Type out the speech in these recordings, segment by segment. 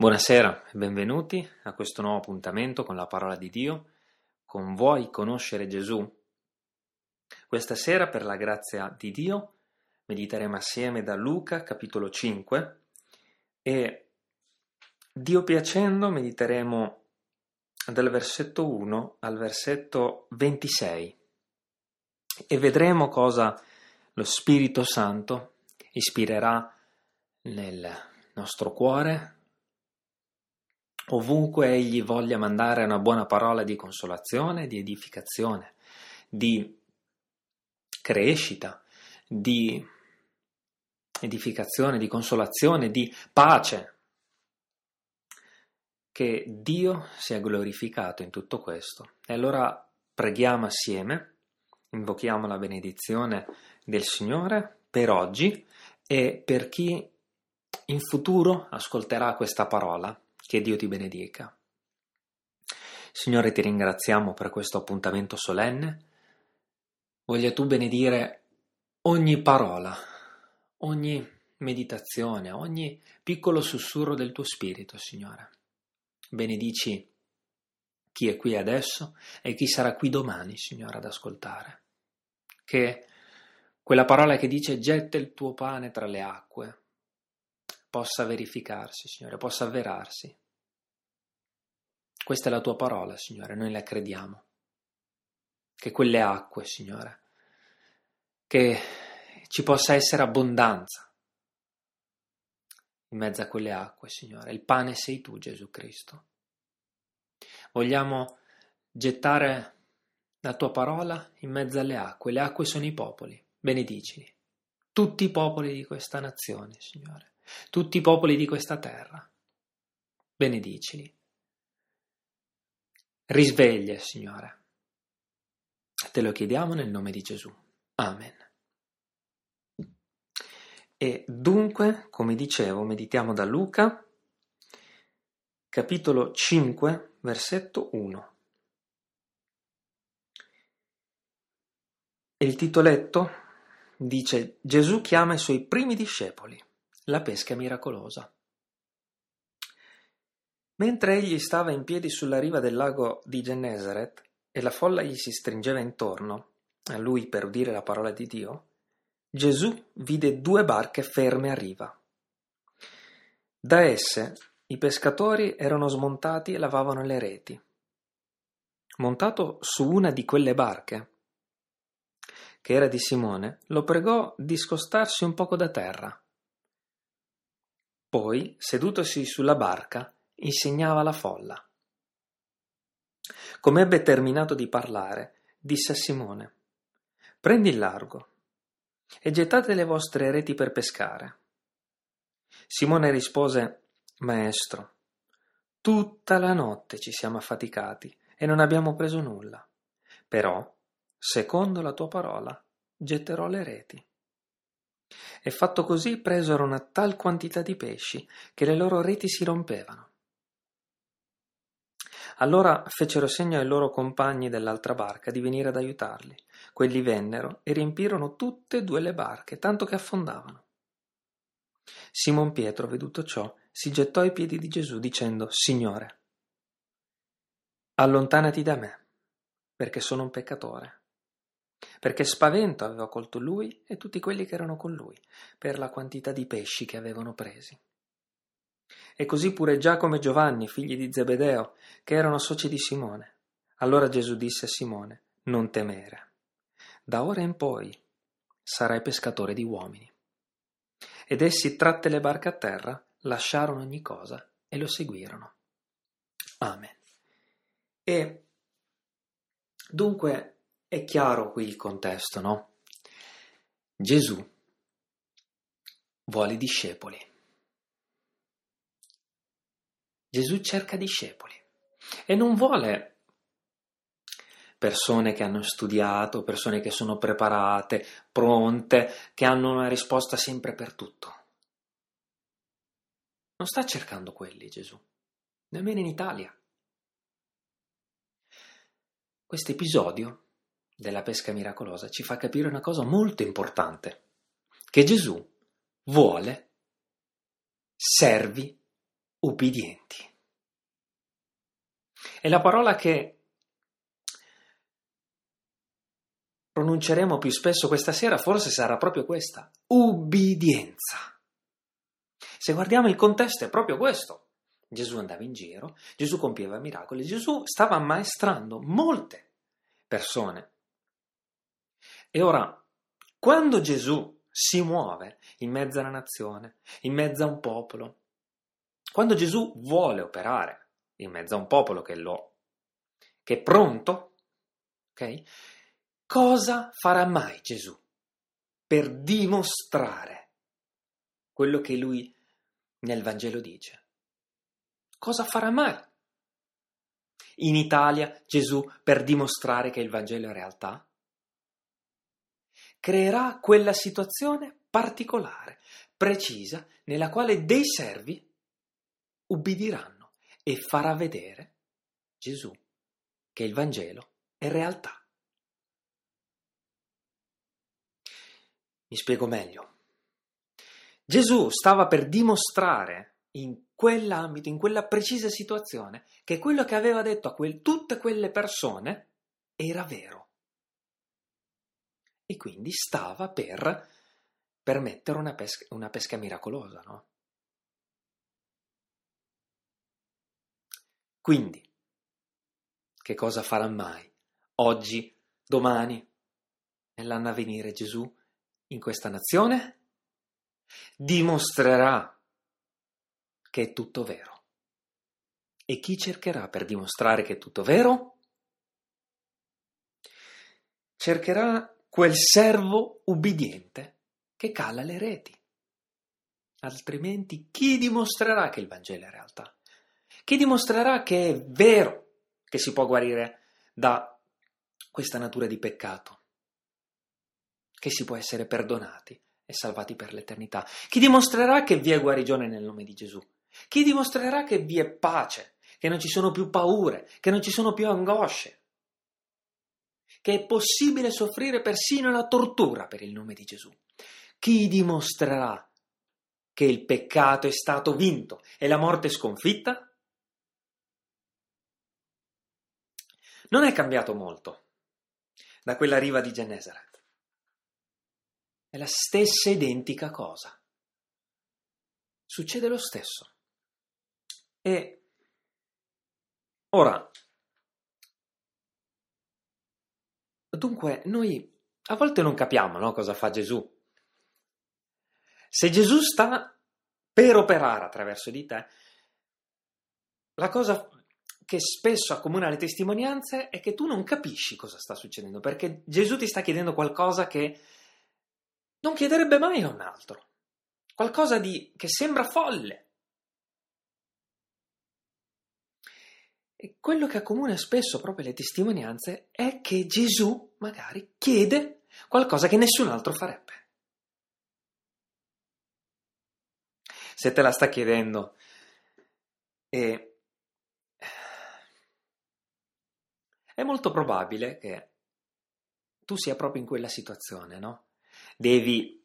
Buonasera e benvenuti a questo nuovo appuntamento con la parola di Dio. Con Vuoi conoscere Gesù? Questa sera, per la grazia di Dio, mediteremo assieme da Luca, capitolo 5, e Dio piacendo mediteremo dal versetto 1 al versetto 26 e vedremo cosa lo Spirito Santo ispirerà nel nostro cuore ovunque egli voglia mandare una buona parola di consolazione, di edificazione, di crescita, di edificazione, di consolazione, di pace. Che Dio sia glorificato in tutto questo. E allora preghiamo assieme, invochiamo la benedizione del Signore per oggi e per chi in futuro ascolterà questa parola che Dio ti benedica. Signore, ti ringraziamo per questo appuntamento solenne. Voglia tu benedire ogni parola, ogni meditazione, ogni piccolo sussurro del tuo spirito, Signore. Benedici chi è qui adesso e chi sarà qui domani, Signore, ad ascoltare. Che quella parola che dice getta il tuo pane tra le acque possa verificarsi, Signore, possa avverarsi. Questa è la tua parola, Signore, noi la crediamo. Che quelle acque, Signore, che ci possa essere abbondanza in mezzo a quelle acque, Signore. Il pane sei tu, Gesù Cristo. Vogliamo gettare la tua parola in mezzo alle acque. Le acque sono i popoli, benedicili. Tutti i popoli di questa nazione, Signore tutti i popoli di questa terra. Benedicili. Risveglia, Signore. Te lo chiediamo nel nome di Gesù. Amen. E dunque, come dicevo, meditiamo da Luca, capitolo 5, versetto 1. E il titoletto dice Gesù chiama i suoi primi discepoli la pesca miracolosa. Mentre egli stava in piedi sulla riva del lago di Gennesaret e la folla gli si stringeva intorno, a lui per udire la parola di Dio, Gesù vide due barche ferme a riva. Da esse i pescatori erano smontati e lavavano le reti. Montato su una di quelle barche, che era di Simone, lo pregò di scostarsi un poco da terra. Poi, sedutosi sulla barca, insegnava alla folla. Come ebbe terminato di parlare, disse a Simone: Prendi il largo e gettate le vostre reti per pescare. Simone rispose: Maestro, tutta la notte ci siamo affaticati e non abbiamo preso nulla. Però, secondo la tua parola, getterò le reti. E fatto così presero una tal quantità di pesci che le loro reti si rompevano. Allora fecero segno ai loro compagni dell'altra barca di venire ad aiutarli. Quelli vennero e riempirono tutte e due le barche, tanto che affondavano. Simon Pietro, veduto ciò, si gettò ai piedi di Gesù dicendo, Signore, allontanati da me, perché sono un peccatore perché spavento aveva colto lui e tutti quelli che erano con lui, per la quantità di pesci che avevano presi. E così pure Giacomo e Giovanni, figli di Zebedeo, che erano soci di Simone. Allora Gesù disse a Simone, non temere, da ora in poi sarai pescatore di uomini. Ed essi, tratte le barche a terra, lasciarono ogni cosa e lo seguirono. Amen. E dunque è chiaro qui il contesto, no? Gesù vuole discepoli. Gesù cerca discepoli e non vuole persone che hanno studiato, persone che sono preparate, pronte, che hanno una risposta sempre per tutto. Non sta cercando quelli Gesù, nemmeno in Italia. Questo episodio della pesca miracolosa ci fa capire una cosa molto importante, che Gesù vuole servi ubbidienti. E la parola che pronunceremo più spesso questa sera forse sarà proprio questa, ubbidienza. Se guardiamo il contesto è proprio questo. Gesù andava in giro, Gesù compieva miracoli, Gesù stava ammaestrando molte persone. E ora, quando Gesù si muove in mezzo alla nazione, in mezzo a un popolo, quando Gesù vuole operare in mezzo a un popolo che, lo, che è pronto, ok? Cosa farà mai Gesù per dimostrare quello che lui nel Vangelo dice? Cosa farà mai? In Italia Gesù per dimostrare che il Vangelo è realtà? Creerà quella situazione particolare, precisa, nella quale dei servi ubbidiranno e farà vedere Gesù che il Vangelo è realtà. Mi spiego meglio. Gesù stava per dimostrare in quell'ambito, in quella precisa situazione, che quello che aveva detto a quel, tutte quelle persone era vero. E quindi stava per permettere una pesca, una pesca miracolosa, no? Quindi, che cosa farà mai oggi, domani, nell'anno a venire Gesù in questa nazione? Dimostrerà che è tutto vero. E chi cercherà per dimostrare che è tutto vero? Cercherà quel servo ubbidiente che cala le reti. Altrimenti chi dimostrerà che il Vangelo è realtà? Chi dimostrerà che è vero che si può guarire da questa natura di peccato? Che si può essere perdonati e salvati per l'eternità? Chi dimostrerà che vi è guarigione nel nome di Gesù? Chi dimostrerà che vi è pace, che non ci sono più paure, che non ci sono più angosce, che è possibile soffrire persino la tortura per il nome di Gesù? Chi dimostrerà che il peccato è stato vinto e la morte sconfitta? Non è cambiato molto da quella riva di Gennesaret. È la stessa identica cosa. Succede lo stesso. E ora, dunque, noi a volte non capiamo no, cosa fa Gesù. Se Gesù sta per operare attraverso di te, la cosa che spesso accomuna le testimonianze è che tu non capisci cosa sta succedendo, perché Gesù ti sta chiedendo qualcosa che non chiederebbe mai a un altro, qualcosa di, che sembra folle. E quello che accomuna spesso proprio le testimonianze è che Gesù magari chiede qualcosa che nessun altro farebbe. Se te la sta chiedendo e è molto probabile che tu sia proprio in quella situazione, no? Devi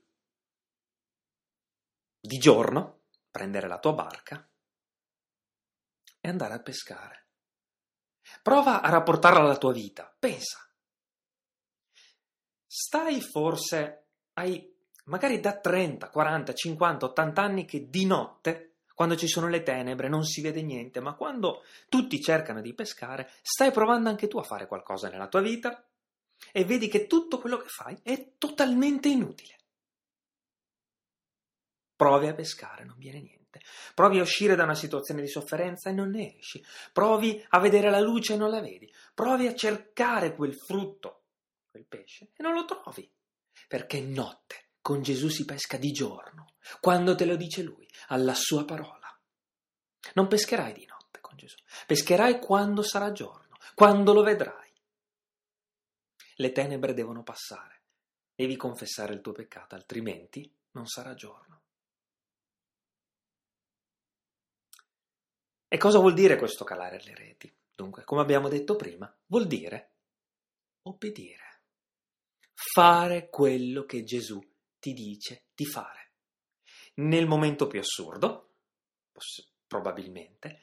di giorno prendere la tua barca e andare a pescare. Prova a rapportarla alla tua vita. Pensa. Stai forse, hai magari da 30, 40, 50, 80 anni che di notte, quando ci sono le tenebre, non si vede niente, ma quando tutti cercano di pescare, stai provando anche tu a fare qualcosa nella tua vita e vedi che tutto quello che fai è totalmente inutile. Provi a pescare, non viene niente niente. Provi a uscire da una situazione di sofferenza e non ne esci. Provi a vedere la luce e non la vedi. Provi a cercare quel frutto, quel pesce, e non lo trovi. Perché notte con Gesù si pesca di giorno, quando te lo dice lui, alla sua parola. Non pescherai di notte con Gesù, pescherai quando sarà giorno, quando lo vedrai. Le tenebre devono passare, devi confessare il tuo peccato, altrimenti non sarà giorno. E cosa vuol dire questo calare le reti? Dunque, come abbiamo detto prima, vuol dire obbedire, fare quello che Gesù ti dice di fare. Nel momento più assurdo probabilmente,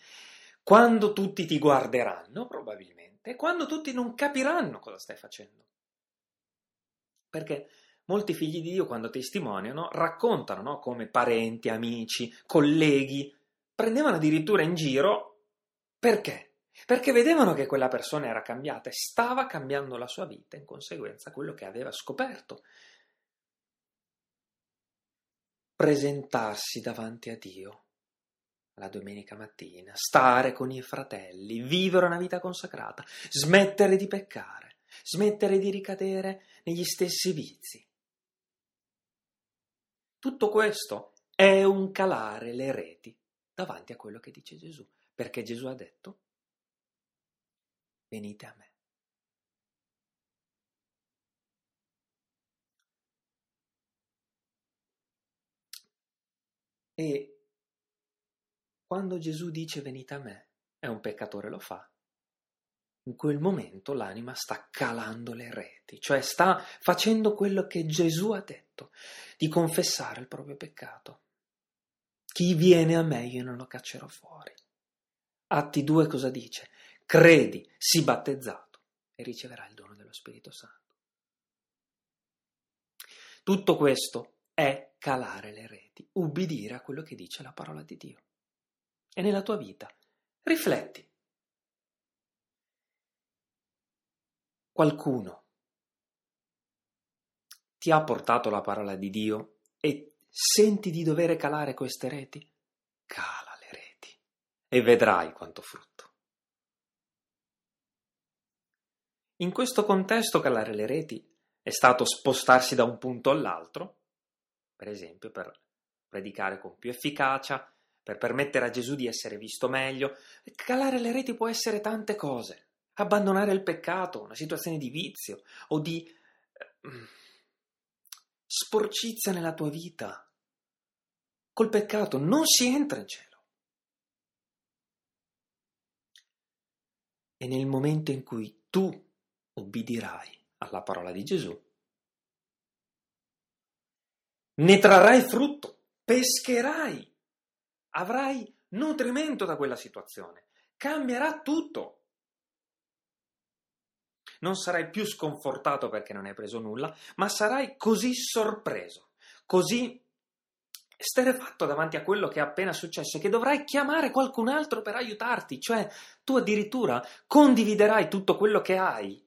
quando tutti ti guarderanno, probabilmente, quando tutti non capiranno cosa stai facendo. Perché molti figli di Dio, quando testimoniano, raccontano no? come parenti, amici, colleghi, prendevano addirittura in giro perché? Perché vedevano che quella persona era cambiata e stava cambiando la sua vita in conseguenza a quello che aveva scoperto. Presentarsi davanti a Dio la domenica mattina, stare con i fratelli, vivere una vita consacrata, smettere di peccare, smettere di ricadere negli stessi vizi. Tutto questo è un calare le reti davanti a quello che dice Gesù, perché Gesù ha detto, venite a me. E quando Gesù dice venite a me e un peccatore lo fa, in quel momento l'anima sta calando le reti, cioè sta facendo quello che Gesù ha detto, di confessare il proprio peccato. Chi viene a me io non lo caccerò fuori. Atti 2 cosa dice? Credi, sii battezzato e riceverai il dono dello Spirito Santo. Tutto questo è calare le reti, ubbidire a quello che dice la parola di Dio e nella tua vita. Rifletti. Qualcuno ti ha portato la parola di Dio e senti di dover calare queste reti? Cala le reti e vedrai quanto frutto. In questo contesto calare le reti è stato spostarsi da un punto all'altro, per esempio per predicare con più efficacia, per permettere a Gesù di essere visto meglio. Calare le reti può essere tante cose. Abbandonare il peccato, una situazione di vizio o di eh, sporcizia nella tua vita. Col peccato non si entra in cielo. E nel momento in cui tu ubbidirai alla parola di Gesù, ne trarrai frutto, pescherai avrai nutrimento da quella situazione, cambierà tutto. Non sarai più sconfortato perché non hai preso nulla, ma sarai così sorpreso, così sterefatto davanti a quello che è appena successo che dovrai chiamare qualcun altro per aiutarti, cioè tu addirittura condividerai tutto quello che hai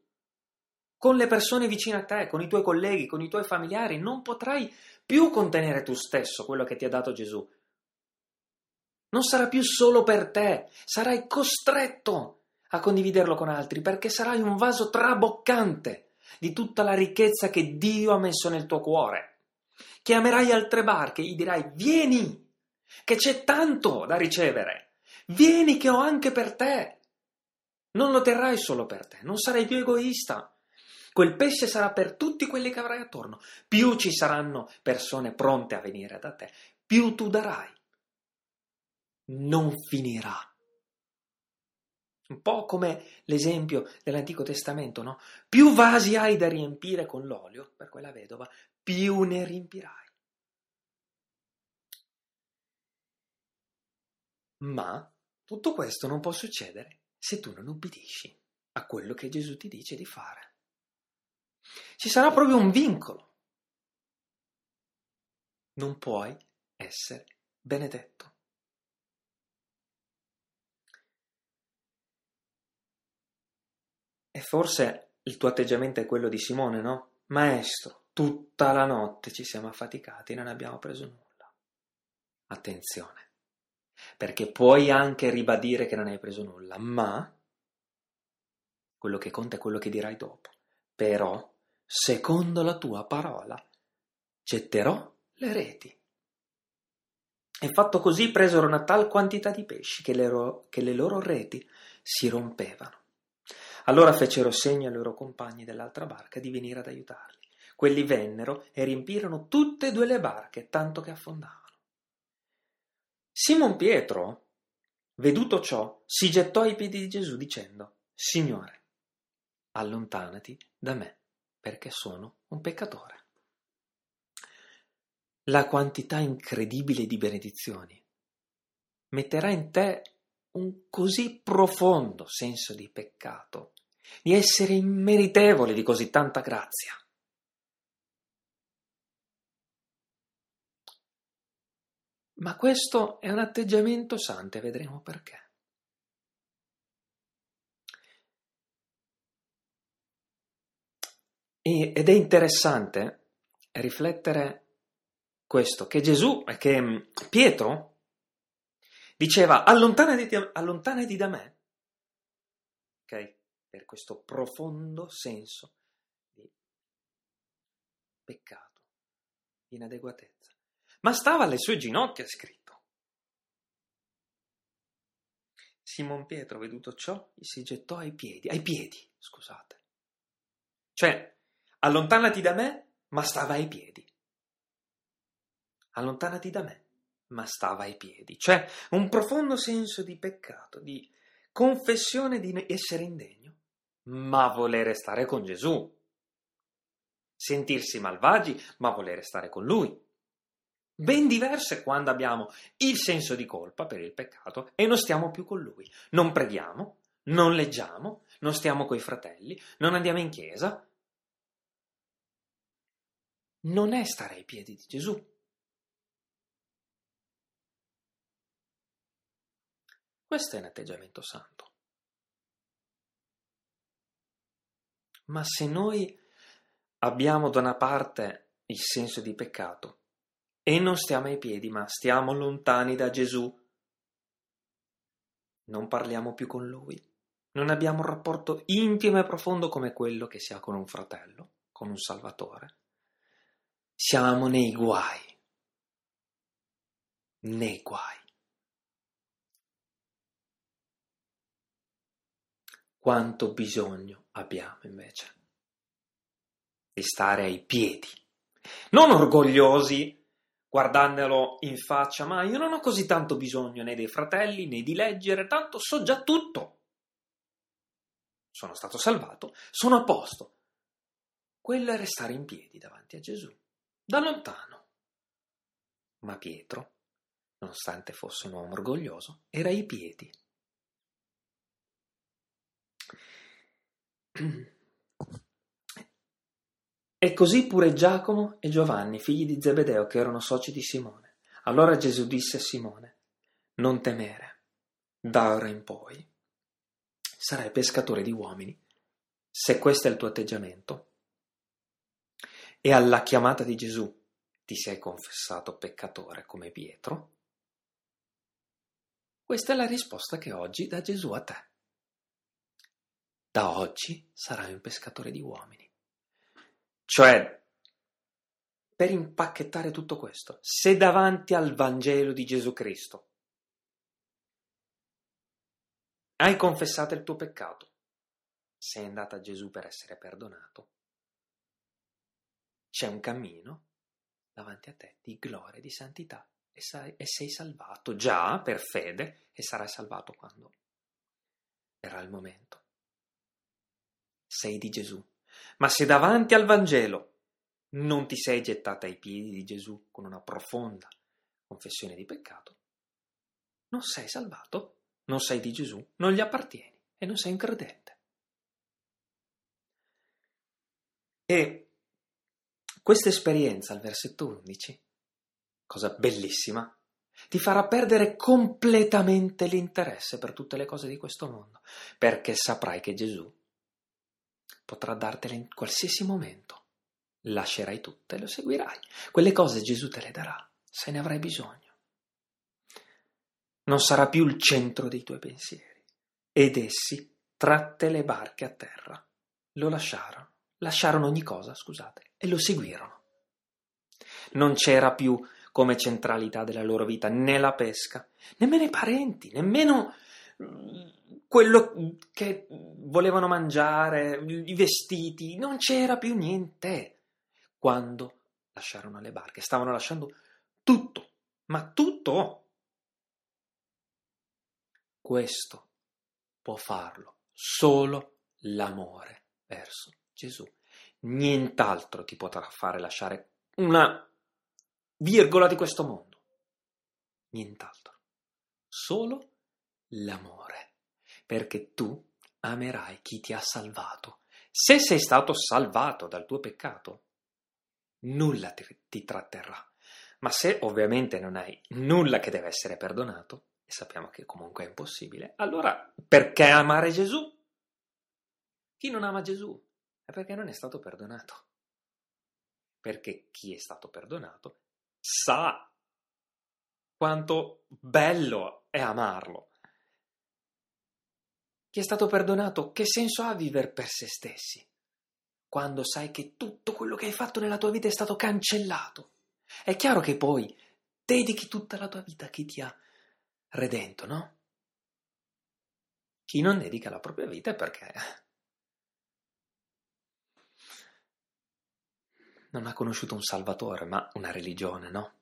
con le persone vicine a te, con i tuoi colleghi, con i tuoi familiari, non potrai più contenere tu stesso quello che ti ha dato Gesù, non sarà più solo per te, sarai costretto a condividerlo con altri perché sarai un vaso traboccante di tutta la ricchezza che Dio ha messo nel tuo cuore. Chiamerai altre barche gli dirai vieni, che c'è tanto da ricevere, vieni che ho anche per te. Non lo terrai solo per te, non sarai più egoista. Quel pesce sarà per tutti quelli che avrai attorno. Più ci saranno persone pronte a venire da te, più tu darai non finirà. Un po' come l'esempio dell'Antico Testamento, no? Più vasi hai da riempire con l'olio per quella vedova, più ne riempirai. Ma tutto questo non può succedere se tu non ubbidisci a quello che Gesù ti dice di fare. Ci sarà proprio un vincolo. Non puoi essere benedetto. E forse il tuo atteggiamento è quello di Simone, no? Maestro, tutta la notte ci siamo affaticati e non abbiamo preso nulla. Attenzione, perché puoi anche ribadire che non hai preso nulla, ma quello che conta è quello che dirai dopo. Però, secondo la tua parola, getterò le reti. E fatto così presero una tal quantità di pesci che le, ro- che le loro reti si rompevano. Allora fecero segno ai loro compagni dell'altra barca di venire ad aiutarli. Quelli vennero e riempirono tutte e due le barche, tanto che affondavano. Simon Pietro, veduto ciò, si gettò ai piedi di Gesù dicendo, Signore, allontanati da me, perché sono un peccatore. La quantità incredibile di benedizioni metterà in te un così profondo senso di peccato, di essere immeritevole di così tanta grazia. Ma questo è un atteggiamento santo e vedremo perché. ed è interessante riflettere questo, che Gesù, che Pietro diceva allontanati, allontanati da me, ok? Per questo profondo senso di peccato, di inadeguatezza. Ma stava alle sue ginocchia scritto. Simon Pietro, veduto ciò, si gettò ai piedi, ai piedi, scusate. Cioè, allontanati da me, ma stava ai piedi. Allontanati da me, ma stava ai piedi. Cioè, un profondo senso di peccato, di confessione di essere indegno, ma volere stare con Gesù. Sentirsi malvagi, ma volere stare con Lui. Ben diverse quando abbiamo il senso di colpa per il peccato e non stiamo più con Lui. Non preghiamo, non leggiamo, non stiamo coi fratelli, non andiamo in chiesa. Non è stare ai piedi di Gesù. Questo è un atteggiamento santo. Ma se noi abbiamo da una parte il senso di peccato e non stiamo ai piedi, ma stiamo lontani da Gesù, non parliamo più con Lui, non abbiamo un rapporto intimo e profondo come quello che si ha con un fratello, con un Salvatore, siamo nei guai, nei guai. Quanto bisogno abbiamo invece di stare ai piedi, non orgogliosi guardandolo in faccia, ma io non ho così tanto bisogno né dei fratelli né di leggere, tanto so già tutto. Sono stato salvato, sono a posto. Quello è restare in piedi davanti a Gesù, da lontano. Ma Pietro, nonostante fosse un uomo orgoglioso, era ai piedi E così pure Giacomo e Giovanni, figli di Zebedeo, che erano soci di Simone. Allora Gesù disse a Simone, non temere, da ora in poi sarai pescatore di uomini, se questo è il tuo atteggiamento. E alla chiamata di Gesù ti sei confessato peccatore come Pietro? Questa è la risposta che oggi dà Gesù a te. Da oggi sarai un pescatore di uomini. Cioè, per impacchettare tutto questo, se davanti al Vangelo di Gesù Cristo hai confessato il tuo peccato, sei andato a Gesù per essere perdonato, c'è un cammino davanti a te di gloria e di santità e, sai, e sei salvato già per fede e sarai salvato quando verrà il momento sei di Gesù. Ma se davanti al Vangelo non ti sei gettata ai piedi di Gesù con una profonda confessione di peccato, non sei salvato, non sei di Gesù, non gli appartieni e non sei un credente. E questa esperienza al versetto 11, cosa bellissima, ti farà perdere completamente l'interesse per tutte le cose di questo mondo, perché saprai che Gesù potrà dartele in qualsiasi momento. Lascerai tutte e lo seguirai. Quelle cose Gesù te le darà, se ne avrai bisogno. Non sarà più il centro dei tuoi pensieri. Ed essi tratte le barche a terra. Lo lasciarono. Lasciarono ogni cosa, scusate, e lo seguirono. Non c'era più come centralità della loro vita né la pesca, nemmeno i parenti, nemmeno quello che volevano mangiare, i vestiti, non c'era più niente. Quando lasciarono le barche, stavano lasciando tutto, ma tutto. Questo può farlo solo l'amore verso Gesù. Nient'altro ti potrà fare lasciare una virgola di questo mondo. Nient'altro. solo l'amore, perché tu amerai chi ti ha salvato. Se sei stato salvato dal tuo peccato, nulla ti, ti tratterrà. Ma se ovviamente non hai nulla che deve essere perdonato, e sappiamo che comunque è impossibile, allora perché amare Gesù? Chi non ama Gesù è perché non è stato perdonato. Perché chi è stato perdonato sa quanto bello è amarlo. Chi è stato perdonato, che senso ha vivere per se stessi? Quando sai che tutto quello che hai fatto nella tua vita è stato cancellato. È chiaro che poi dedichi tutta la tua vita a chi ti ha redento, no? Chi non dedica la propria vita è perché non ha conosciuto un Salvatore, ma una religione, no?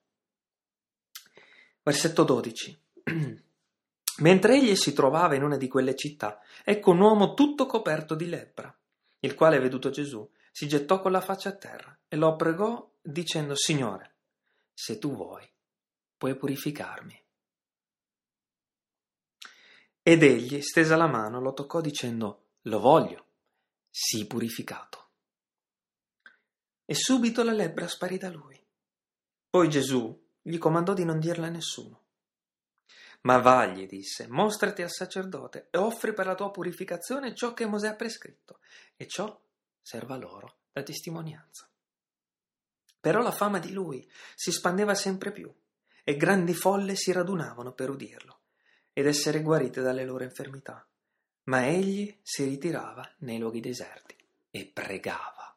Versetto 12. Mentre egli si trovava in una di quelle città, ecco un uomo tutto coperto di lebbra, il quale, veduto Gesù, si gettò con la faccia a terra e lo pregò dicendo, Signore, se tu vuoi, puoi purificarmi. Ed egli, stesa la mano, lo toccò dicendo, Lo voglio, sii purificato. E subito la lebbra sparì da lui. Poi Gesù gli comandò di non dirla a nessuno. Ma va, gli disse, mostrati al sacerdote e offri per la tua purificazione ciò che Mosè ha prescritto, e ciò serva loro da testimonianza. Però la fama di lui si spandeva sempre più, e grandi folle si radunavano per udirlo ed essere guarite dalle loro infermità. Ma egli si ritirava nei luoghi deserti e pregava.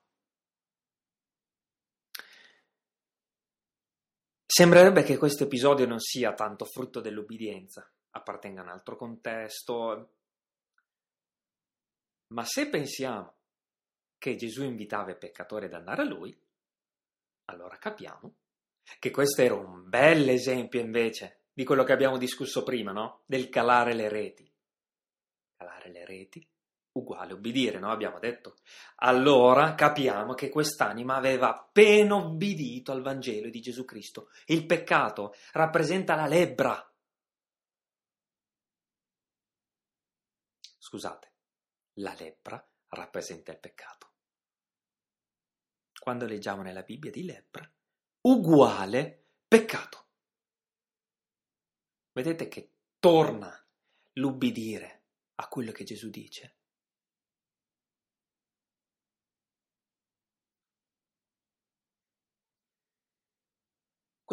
Sembrerebbe che questo episodio non sia tanto frutto dell'obbedienza, appartenga a un altro contesto, ma se pensiamo che Gesù invitava i peccatori ad andare a lui, allora capiamo che questo era un bel esempio invece di quello che abbiamo discusso prima, no? Del calare le reti. Calare le reti uguale obbedire, no? Abbiamo detto. Allora capiamo che quest'anima aveva appena obbedito al Vangelo di Gesù Cristo. Il peccato rappresenta la lebbra. Scusate, la lebbra rappresenta il peccato. Quando leggiamo nella Bibbia di lebbra, uguale peccato. Vedete che torna l'ubbidire a quello che Gesù dice.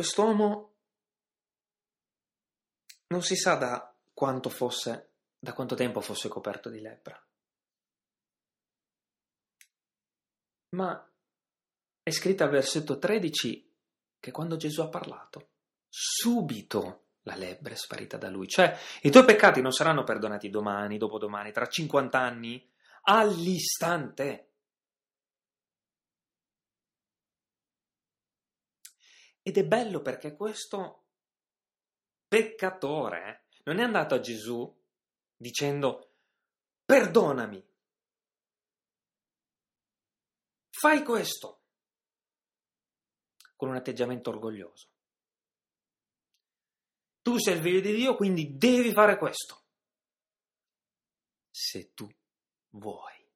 Quest'uomo non si sa da quanto fosse, da quanto tempo fosse coperto di lebbra. Ma è scritto al versetto 13 che quando Gesù ha parlato, subito la lebbra è sparita da lui. Cioè, i tuoi peccati non saranno perdonati domani, dopodomani, tra 50 anni, all'istante. Ed è bello perché questo peccatore non è andato a Gesù dicendo perdonami, fai questo, con un atteggiamento orgoglioso. Tu sei il figlio di Dio, quindi devi fare questo. Se tu vuoi.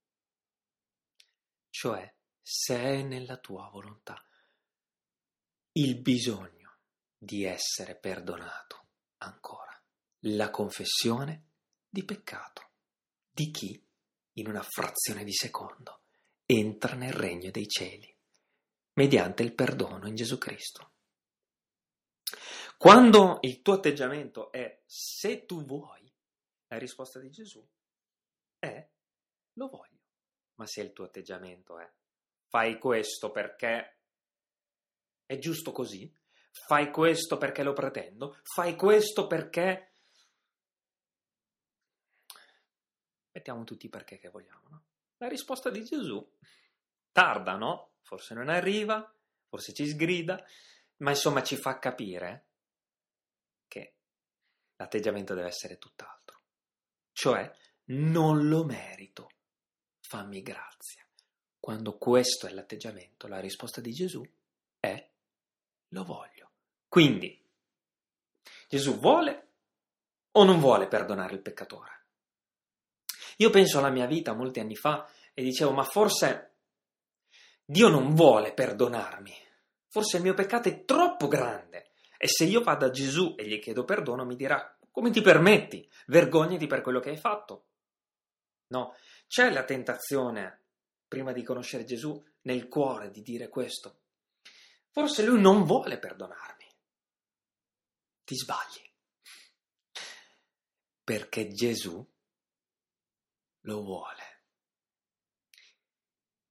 Cioè, se è nella tua volontà il bisogno di essere perdonato ancora, la confessione di peccato di chi in una frazione di secondo entra nel regno dei cieli mediante il perdono in Gesù Cristo. Quando il tuo atteggiamento è se tu vuoi, la risposta di Gesù è lo voglio. Ma se il tuo atteggiamento è fai questo perché è giusto così? Fai questo perché lo pretendo? Fai questo perché... Mettiamo tutti i perché che vogliamo, no? La risposta di Gesù tarda, no? Forse non arriva, forse ci sgrida, ma insomma ci fa capire che l'atteggiamento deve essere tutt'altro. Cioè, non lo merito, fammi grazia. Quando questo è l'atteggiamento, la risposta di Gesù è lo voglio. Quindi Gesù vuole o non vuole perdonare il peccatore? Io penso alla mia vita molti anni fa e dicevo, ma forse Dio non vuole perdonarmi. Forse il mio peccato è troppo grande. E se io vado a Gesù e gli chiedo perdono, mi dirà, come ti permetti? Vergognati per quello che hai fatto. No, c'è la tentazione, prima di conoscere Gesù, nel cuore di dire questo. Forse lui non vuole perdonarmi. Ti sbagli. Perché Gesù lo vuole.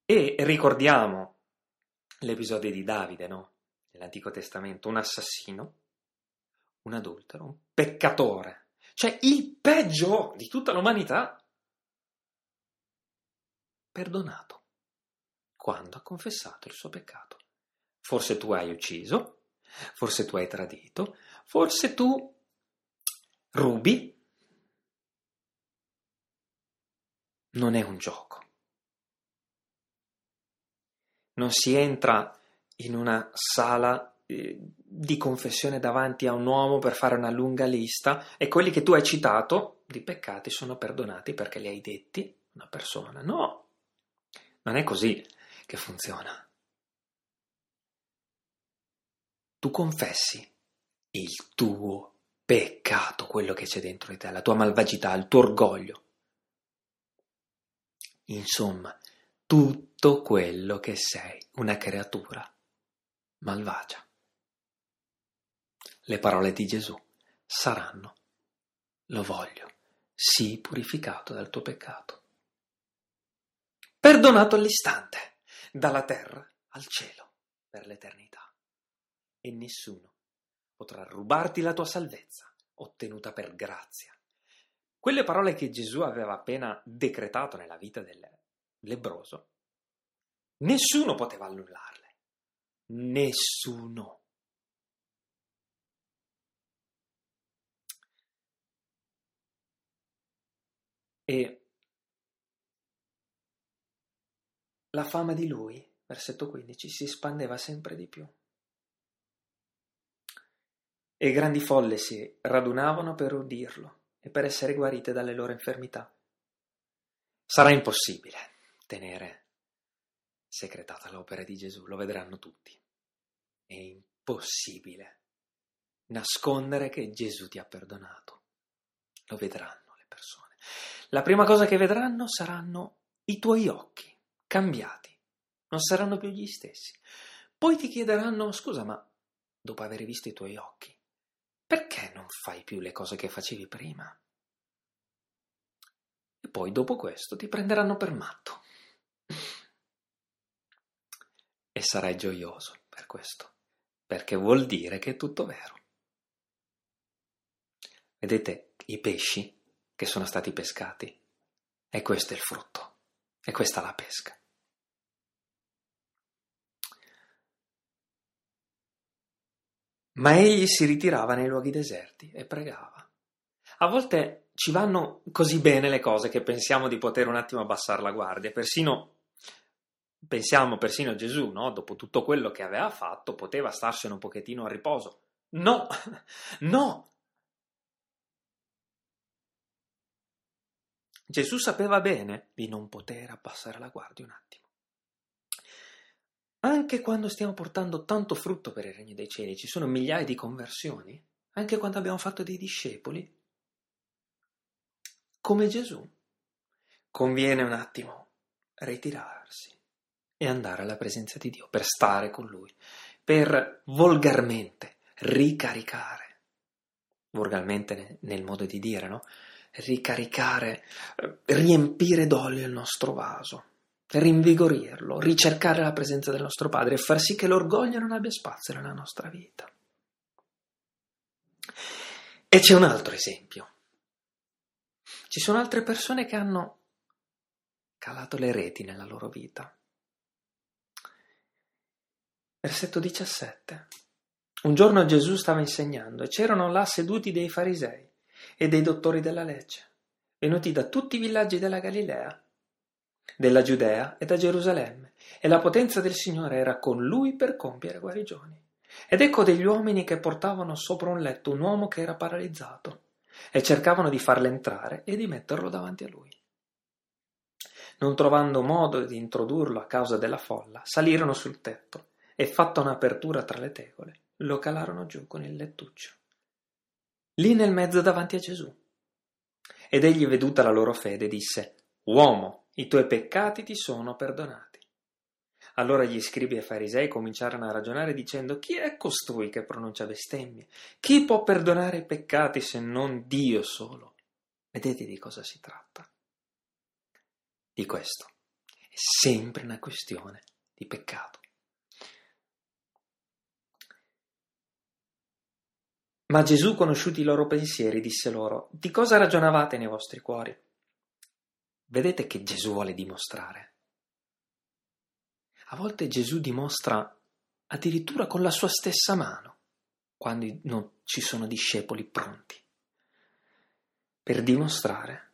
E ricordiamo l'episodio di Davide, no? Nell'Antico Testamento, un assassino, un adultero, un peccatore, cioè il peggio di tutta l'umanità, perdonato quando ha confessato il suo peccato. Forse tu hai ucciso, forse tu hai tradito, forse tu rubi. Non è un gioco. Non si entra in una sala eh, di confessione davanti a un uomo per fare una lunga lista e quelli che tu hai citato di peccati sono perdonati perché li hai detti una persona. No, non è così che funziona. Tu confessi il tuo peccato, quello che c'è dentro di te, la tua malvagità, il tuo orgoglio. Insomma, tutto quello che sei, una creatura malvagia. Le parole di Gesù saranno, lo voglio, sii purificato dal tuo peccato. Perdonato all'istante, dalla terra al cielo, per l'eternità. E nessuno potrà rubarti la tua salvezza, ottenuta per grazia. Quelle parole che Gesù aveva appena decretato nella vita del lebroso, nessuno poteva annullarle. Nessuno. E la fama di lui, versetto 15, si espandeva sempre di più. E grandi folle si radunavano per udirlo e per essere guarite dalle loro infermità. Sarà impossibile tenere secretata l'opera di Gesù, lo vedranno tutti. È impossibile nascondere che Gesù ti ha perdonato. Lo vedranno le persone. La prima cosa che vedranno saranno i tuoi occhi cambiati, non saranno più gli stessi. Poi ti chiederanno, scusa, ma dopo aver visto i tuoi occhi, perché non fai più le cose che facevi prima? E poi dopo questo ti prenderanno per matto. E sarai gioioso per questo, perché vuol dire che è tutto vero. Vedete i pesci che sono stati pescati. E questo è il frutto. E questa è la pesca. Ma egli si ritirava nei luoghi deserti e pregava. A volte ci vanno così bene le cose che pensiamo di poter un attimo abbassare la guardia. Persino pensiamo persino a Gesù, no? Dopo tutto quello che aveva fatto, poteva starsene un pochettino a riposo. No, no, Gesù sapeva bene di non poter abbassare la guardia un attimo. Anche quando stiamo portando tanto frutto per il regno dei cieli, ci sono migliaia di conversioni, anche quando abbiamo fatto dei discepoli, come Gesù, conviene un attimo ritirarsi e andare alla presenza di Dio, per stare con Lui, per volgarmente ricaricare, volgarmente nel modo di dire, no? ricaricare, eh, riempire d'olio il nostro vaso, rinvigorirlo, ricercare la presenza del nostro Padre e far sì che l'orgoglio non abbia spazio nella nostra vita. E c'è un altro esempio. Ci sono altre persone che hanno calato le reti nella loro vita. Versetto 17. Un giorno Gesù stava insegnando e c'erano là seduti dei farisei e dei dottori della legge, venuti da tutti i villaggi della Galilea, della Giudea e da Gerusalemme, e la potenza del Signore era con lui per compiere guarigioni. Ed ecco degli uomini che portavano sopra un letto un uomo che era paralizzato. e cercavano di farlo entrare e di metterlo davanti a lui. Non trovando modo di introdurlo a causa della folla, salirono sul tetto e, fatta un'apertura tra le tegole, lo calarono giù con il lettuccio. Lì nel mezzo davanti a Gesù. Ed egli, veduta la loro fede, disse: Uomo, i tuoi peccati ti sono perdonati. Allora gli scribi e farisei cominciarono a ragionare dicendo chi è costui che pronuncia bestemmie? Chi può perdonare i peccati se non Dio solo? Vedete di cosa si tratta? Di questo. È sempre una questione di peccato. Ma Gesù, conosciuti i loro pensieri, disse loro, di cosa ragionavate nei vostri cuori? Vedete che Gesù vuole dimostrare a volte Gesù dimostra addirittura con la sua stessa mano, quando non ci sono discepoli pronti. Per dimostrare,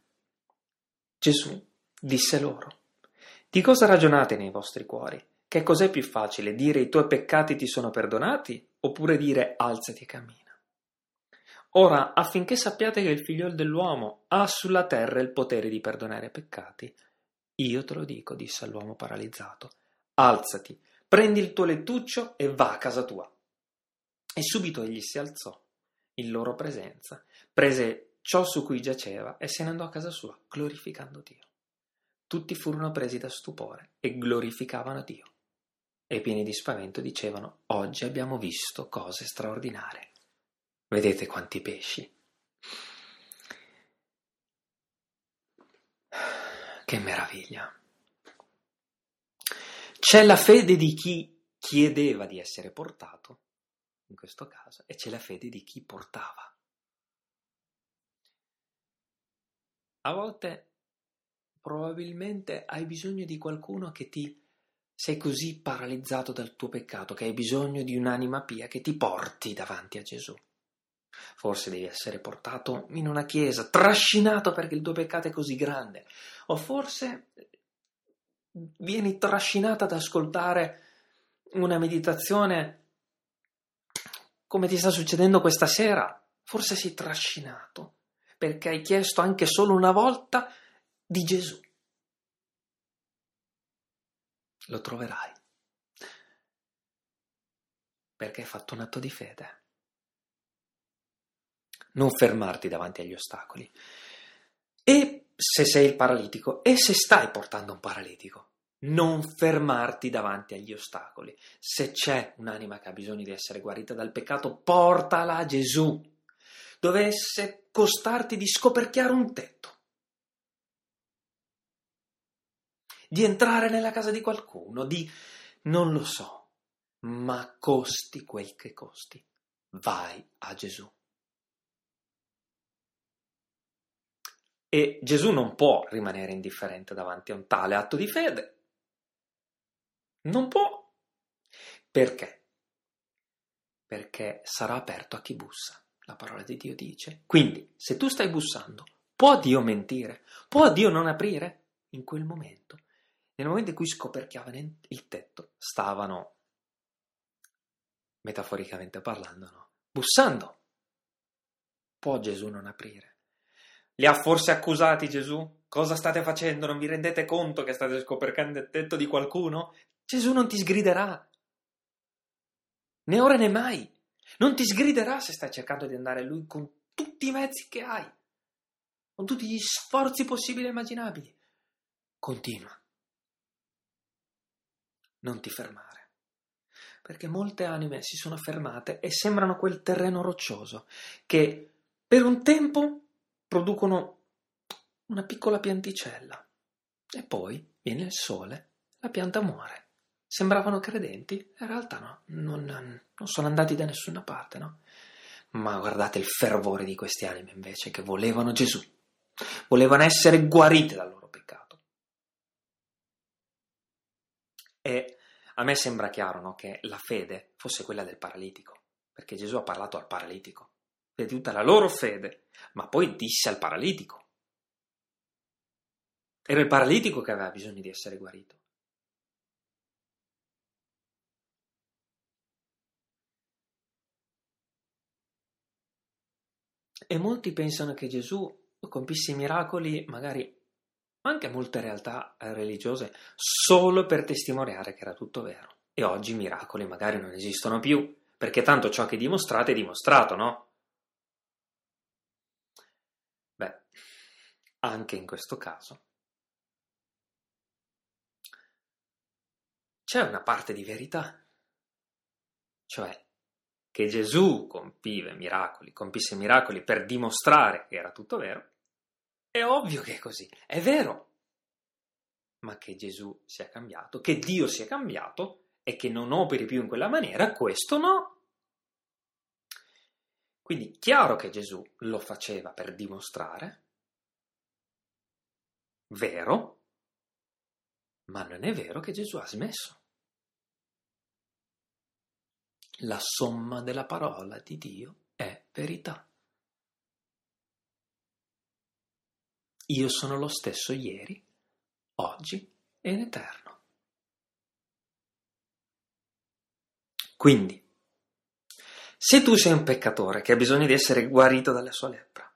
Gesù disse loro, di cosa ragionate nei vostri cuori? Che cos'è più facile, dire i tuoi peccati ti sono perdonati oppure dire alzati e cammina? Ora, affinché sappiate che il figlio dell'uomo ha sulla terra il potere di perdonare i peccati, io te lo dico, disse all'uomo paralizzato, Alzati, prendi il tuo lettuccio e va a casa tua. E subito egli si alzò, in loro presenza, prese ciò su cui giaceva e se ne andò a casa sua, glorificando Dio. Tutti furono presi da stupore e glorificavano Dio. E pieni di spavento dicevano, oggi abbiamo visto cose straordinarie. Vedete quanti pesci. Che meraviglia. C'è la fede di chi chiedeva di essere portato, in questo caso, e c'è la fede di chi portava. A volte probabilmente hai bisogno di qualcuno che ti sei così paralizzato dal tuo peccato che hai bisogno di un'anima pia che ti porti davanti a Gesù. Forse devi essere portato in una chiesa, trascinato perché il tuo peccato è così grande, o forse vieni trascinata ad ascoltare una meditazione come ti sta succedendo questa sera, forse sei trascinato perché hai chiesto anche solo una volta di Gesù. Lo troverai perché hai fatto un atto di fede. Non fermarti davanti agli ostacoli. E se sei il paralitico e se stai portando un paralitico. Non fermarti davanti agli ostacoli. Se c'è un'anima che ha bisogno di essere guarita dal peccato, portala a Gesù. Dovesse costarti di scoperchiare un tetto, di entrare nella casa di qualcuno, di non lo so, ma costi quel che costi. Vai a Gesù. E Gesù non può rimanere indifferente davanti a un tale atto di fede. Non può. Perché? Perché sarà aperto a chi bussa. La parola di Dio dice. Quindi, se tu stai bussando, può Dio mentire? Può Dio non aprire? In quel momento, nel momento in cui scoperchiavano il tetto, stavano, metaforicamente parlando, no? bussando. Può Gesù non aprire? Li ha forse accusati Gesù? Cosa state facendo? Non vi rendete conto che state scopercando il tetto di qualcuno? Gesù non ti sgriderà. Né ora né mai. Non ti sgriderà se stai cercando di andare a Lui con tutti i mezzi che hai, con tutti gli sforzi possibili e immaginabili. Continua. Non ti fermare. Perché molte anime si sono fermate e sembrano quel terreno roccioso che per un tempo producono una piccola pianticella e poi viene il sole, la pianta muore. Sembravano credenti, in realtà no, non, non sono andati da nessuna parte, no? Ma guardate il fervore di queste anime invece che volevano Gesù, volevano essere guarite dal loro peccato. E a me sembra chiaro no, che la fede fosse quella del paralitico, perché Gesù ha parlato al paralitico tutta la loro fede, ma poi disse al paralitico. Era il paralitico che aveva bisogno di essere guarito. E molti pensano che Gesù compisse i miracoli, magari anche molte realtà religiose, solo per testimoniare che era tutto vero. E oggi i miracoli magari non esistono più, perché tanto ciò che dimostrate è dimostrato, no? Anche in questo caso c'è una parte di verità, cioè che Gesù compive miracoli, compisse miracoli per dimostrare che era tutto vero, è ovvio che è così, è vero. Ma che Gesù sia cambiato, che Dio sia cambiato e che non operi più in quella maniera, questo no. Quindi chiaro che Gesù lo faceva per dimostrare, vero, ma non è vero che Gesù ha smesso la somma della parola di Dio è verità. Io sono lo stesso ieri, oggi e in eterno. Quindi, se tu sei un peccatore che ha bisogno di essere guarito dalla sua lebbra,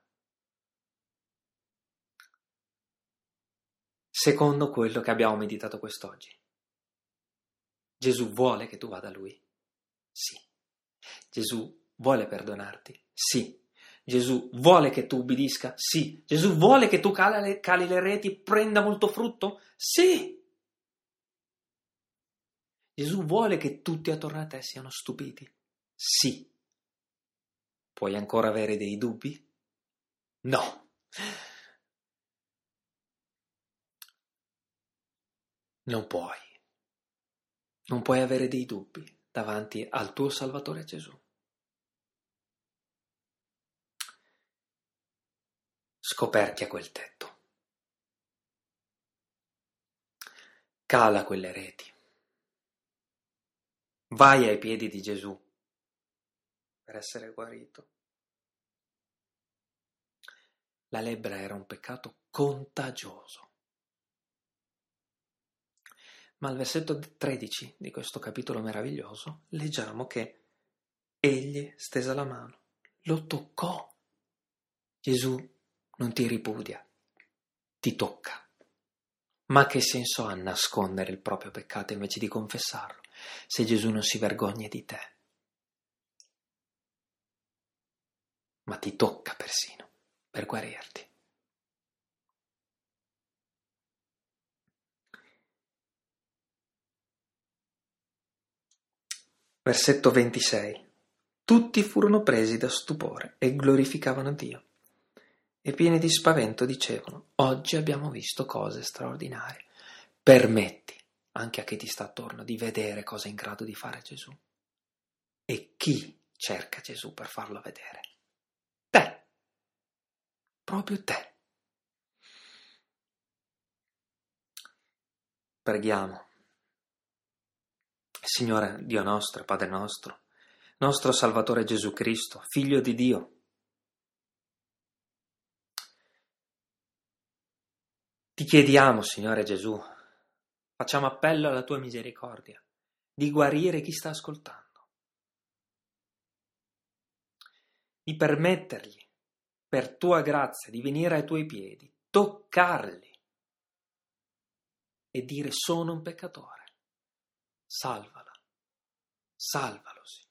secondo quello che abbiamo meditato quest'oggi, Gesù vuole che tu vada a Lui sì. Gesù vuole perdonarti? Sì. Gesù vuole che tu ubbidisca? Sì. Gesù vuole che tu cali le, cali le reti prenda molto frutto? Sì. Gesù vuole che tutti attorno a te siano stupiti? Sì. Puoi ancora avere dei dubbi? No. Non puoi. Non puoi avere dei dubbi davanti al tuo Salvatore Gesù. Scoperchia quel tetto. Cala quelle reti. Vai ai piedi di Gesù per essere guarito. La lebbra era un peccato contagioso. Ma al versetto 13 di questo capitolo meraviglioso leggiamo che egli stesa la mano, lo toccò. Gesù non ti ripudia, ti tocca. Ma che senso ha nascondere il proprio peccato invece di confessarlo, se Gesù non si vergogna di te? Ma ti tocca persino per guarirti. Versetto 26. Tutti furono presi da stupore e glorificavano Dio. E pieni di spavento dicevano, oggi abbiamo visto cose straordinarie. Permetti anche a chi ti sta attorno di vedere cosa è in grado di fare Gesù. E chi cerca Gesù per farlo vedere? Te. Proprio te. Preghiamo. Signore Dio nostro, Padre nostro, nostro Salvatore Gesù Cristo, Figlio di Dio. Ti chiediamo, Signore Gesù, facciamo appello alla tua misericordia, di guarire chi sta ascoltando, di permettergli, per tua grazia, di venire ai tuoi piedi, toccarli e dire sono un peccatore Salvala, salvalo Signore.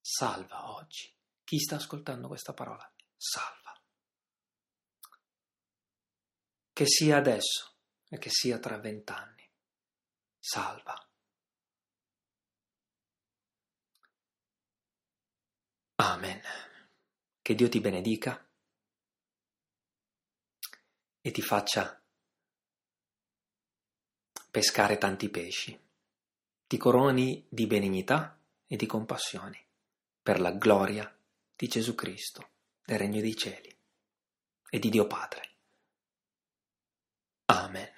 Salva oggi. Chi sta ascoltando questa parola? Salva. Che sia adesso e che sia tra vent'anni. Salva. Amen. Che Dio ti benedica e ti faccia pescare tanti pesci. Ti coroni di benignità e di compassioni, per la gloria di Gesù Cristo, del Regno dei Cieli e di Dio Padre. Amen.